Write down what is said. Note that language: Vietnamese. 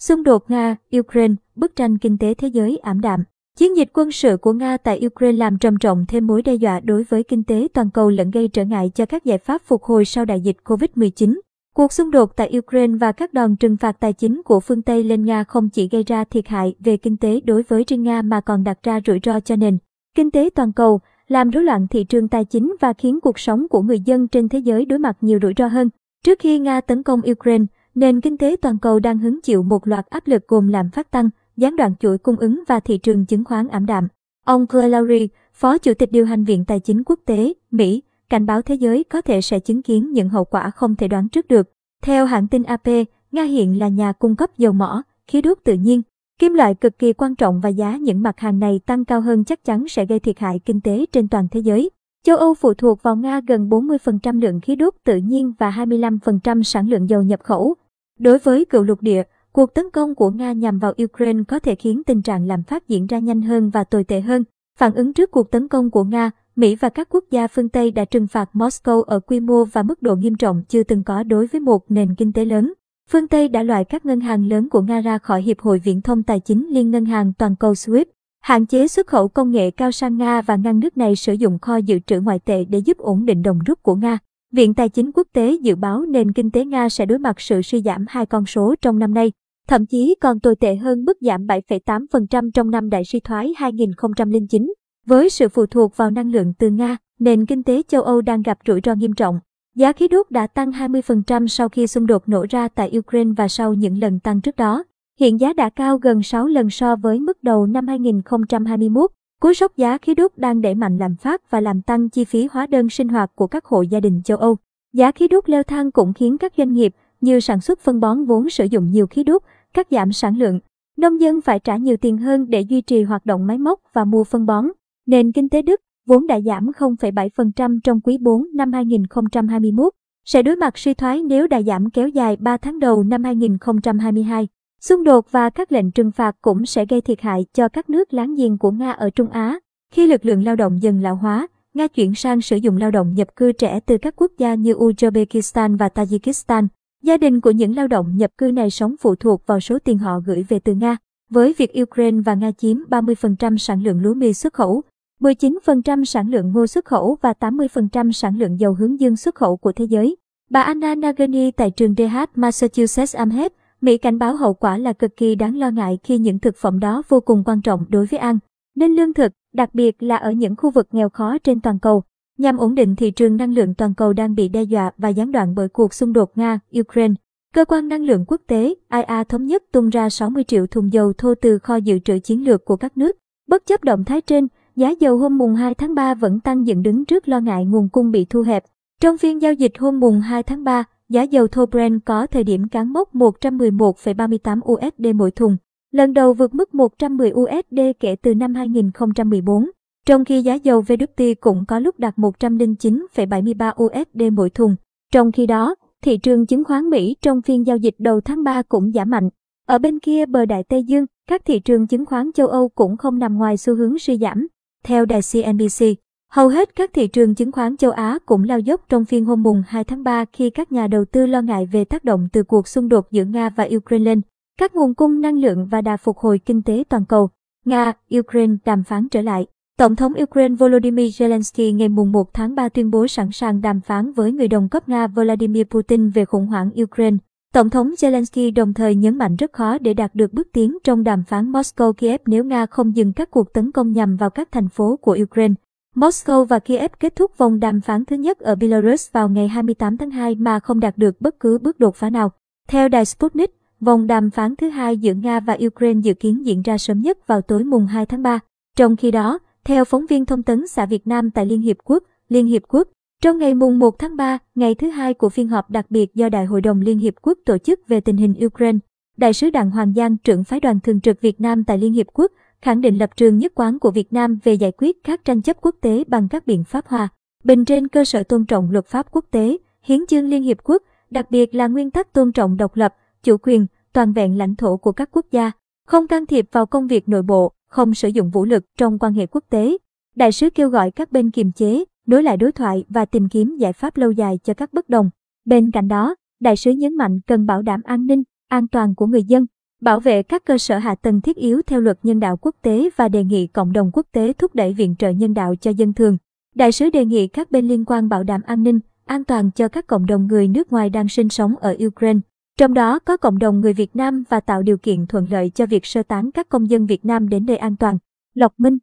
Xung đột Nga-Ukraine, bức tranh kinh tế thế giới ảm đạm. Chiến dịch quân sự của Nga tại Ukraine làm trầm trọng thêm mối đe dọa đối với kinh tế toàn cầu lẫn gây trở ngại cho các giải pháp phục hồi sau đại dịch COVID-19. Cuộc xung đột tại Ukraine và các đòn trừng phạt tài chính của phương Tây lên Nga không chỉ gây ra thiệt hại về kinh tế đối với riêng Nga mà còn đặt ra rủi ro cho nền kinh tế toàn cầu, làm rối loạn thị trường tài chính và khiến cuộc sống của người dân trên thế giới đối mặt nhiều rủi ro hơn. Trước khi Nga tấn công Ukraine, nền kinh tế toàn cầu đang hứng chịu một loạt áp lực gồm lạm phát tăng, gián đoạn chuỗi cung ứng và thị trường chứng khoán ảm đạm. Ông Claire Lowry, Phó Chủ tịch điều hành Viện Tài chính Quốc tế, Mỹ, cảnh báo thế giới có thể sẽ chứng kiến những hậu quả không thể đoán trước được. Theo hãng tin AP, Nga hiện là nhà cung cấp dầu mỏ, khí đốt tự nhiên, kim loại cực kỳ quan trọng và giá những mặt hàng này tăng cao hơn chắc chắn sẽ gây thiệt hại kinh tế trên toàn thế giới. Châu Âu phụ thuộc vào Nga gần 40% lượng khí đốt tự nhiên và 25% sản lượng dầu nhập khẩu. Đối với cựu lục địa, cuộc tấn công của Nga nhằm vào Ukraine có thể khiến tình trạng lạm phát diễn ra nhanh hơn và tồi tệ hơn. Phản ứng trước cuộc tấn công của Nga, Mỹ và các quốc gia phương Tây đã trừng phạt Moscow ở quy mô và mức độ nghiêm trọng chưa từng có đối với một nền kinh tế lớn. Phương Tây đã loại các ngân hàng lớn của Nga ra khỏi Hiệp hội Viễn thông Tài chính Liên ngân hàng toàn cầu SWIFT, hạn chế xuất khẩu công nghệ cao sang Nga và ngăn nước này sử dụng kho dự trữ ngoại tệ để giúp ổn định đồng rút của Nga. Viện Tài chính Quốc tế dự báo nền kinh tế Nga sẽ đối mặt sự suy giảm hai con số trong năm nay, thậm chí còn tồi tệ hơn mức giảm 7,8% trong năm đại suy thoái 2009. Với sự phụ thuộc vào năng lượng từ Nga, nền kinh tế châu Âu đang gặp rủi ro nghiêm trọng. Giá khí đốt đã tăng 20% sau khi xung đột nổ ra tại Ukraine và sau những lần tăng trước đó. Hiện giá đã cao gần 6 lần so với mức đầu năm 2021. Cú sốc giá khí đốt đang đẩy mạnh lạm phát và làm tăng chi phí hóa đơn sinh hoạt của các hộ gia đình châu Âu. Giá khí đốt leo thang cũng khiến các doanh nghiệp như sản xuất phân bón vốn sử dụng nhiều khí đốt, cắt giảm sản lượng. Nông dân phải trả nhiều tiền hơn để duy trì hoạt động máy móc và mua phân bón. Nền kinh tế Đức vốn đã giảm 0,7% trong quý 4 năm 2021, sẽ đối mặt suy thoái nếu đà giảm kéo dài 3 tháng đầu năm 2022. Xung đột và các lệnh trừng phạt cũng sẽ gây thiệt hại cho các nước láng giềng của Nga ở Trung Á. Khi lực lượng lao động dần lão hóa, Nga chuyển sang sử dụng lao động nhập cư trẻ từ các quốc gia như Uzbekistan và Tajikistan. Gia đình của những lao động nhập cư này sống phụ thuộc vào số tiền họ gửi về từ Nga. Với việc Ukraine và Nga chiếm 30% sản lượng lúa mì xuất khẩu, 19% sản lượng ngô xuất khẩu và 80% sản lượng dầu hướng dương xuất khẩu của thế giới. Bà Anna Nagani tại trường DH Massachusetts Amherst, Mỹ cảnh báo hậu quả là cực kỳ đáng lo ngại khi những thực phẩm đó vô cùng quan trọng đối với ăn. Nên lương thực, đặc biệt là ở những khu vực nghèo khó trên toàn cầu, nhằm ổn định thị trường năng lượng toàn cầu đang bị đe dọa và gián đoạn bởi cuộc xung đột Nga-Ukraine. Cơ quan năng lượng quốc tế IA thống nhất tung ra 60 triệu thùng dầu thô từ kho dự trữ chiến lược của các nước. Bất chấp động thái trên, Giá dầu hôm mùng 2 tháng 3 vẫn tăng dựng đứng trước lo ngại nguồn cung bị thu hẹp. Trong phiên giao dịch hôm mùng 2 tháng 3, giá dầu thô Brent có thời điểm cán mốc 111,38 USD mỗi thùng, lần đầu vượt mức 110 USD kể từ năm 2014. Trong khi giá dầu WT cũng có lúc đạt 109,73 USD mỗi thùng. Trong khi đó, thị trường chứng khoán Mỹ trong phiên giao dịch đầu tháng 3 cũng giảm mạnh. Ở bên kia bờ Đại Tây Dương, các thị trường chứng khoán châu Âu cũng không nằm ngoài xu hướng suy giảm. Theo đài CNBC, hầu hết các thị trường chứng khoán châu Á cũng lao dốc trong phiên hôm mùng 2 tháng 3 khi các nhà đầu tư lo ngại về tác động từ cuộc xung đột giữa Nga và Ukraine lên các nguồn cung năng lượng và đà phục hồi kinh tế toàn cầu. Nga, Ukraine đàm phán trở lại. Tổng thống Ukraine Volodymyr Zelensky ngày mùng 1 tháng 3 tuyên bố sẵn sàng đàm phán với người đồng cấp Nga Vladimir Putin về khủng hoảng Ukraine. Tổng thống Zelensky đồng thời nhấn mạnh rất khó để đạt được bước tiến trong đàm phán Moscow-Kiev nếu Nga không dừng các cuộc tấn công nhằm vào các thành phố của Ukraine. Moscow và Kiev kết thúc vòng đàm phán thứ nhất ở Belarus vào ngày 28 tháng 2 mà không đạt được bất cứ bước đột phá nào. Theo đài Sputnik, vòng đàm phán thứ hai giữa Nga và Ukraine dự kiến diễn ra sớm nhất vào tối mùng 2 tháng 3. Trong khi đó, theo phóng viên thông tấn xã Việt Nam tại Liên Hiệp Quốc, Liên Hiệp Quốc, trong ngày mùng 1 tháng 3, ngày thứ hai của phiên họp đặc biệt do Đại hội đồng Liên Hiệp Quốc tổ chức về tình hình Ukraine, Đại sứ Đặng Hoàng Giang, trưởng phái đoàn thường trực Việt Nam tại Liên Hiệp Quốc, khẳng định lập trường nhất quán của Việt Nam về giải quyết các tranh chấp quốc tế bằng các biện pháp hòa bình trên cơ sở tôn trọng luật pháp quốc tế, hiến chương Liên Hiệp Quốc, đặc biệt là nguyên tắc tôn trọng độc lập, chủ quyền, toàn vẹn lãnh thổ của các quốc gia, không can thiệp vào công việc nội bộ, không sử dụng vũ lực trong quan hệ quốc tế. Đại sứ kêu gọi các bên kiềm chế, nối lại đối thoại và tìm kiếm giải pháp lâu dài cho các bất đồng. Bên cạnh đó, đại sứ nhấn mạnh cần bảo đảm an ninh, an toàn của người dân, bảo vệ các cơ sở hạ tầng thiết yếu theo luật nhân đạo quốc tế và đề nghị cộng đồng quốc tế thúc đẩy viện trợ nhân đạo cho dân thường. Đại sứ đề nghị các bên liên quan bảo đảm an ninh, an toàn cho các cộng đồng người nước ngoài đang sinh sống ở Ukraine, trong đó có cộng đồng người Việt Nam và tạo điều kiện thuận lợi cho việc sơ tán các công dân Việt Nam đến nơi an toàn. Lộc Minh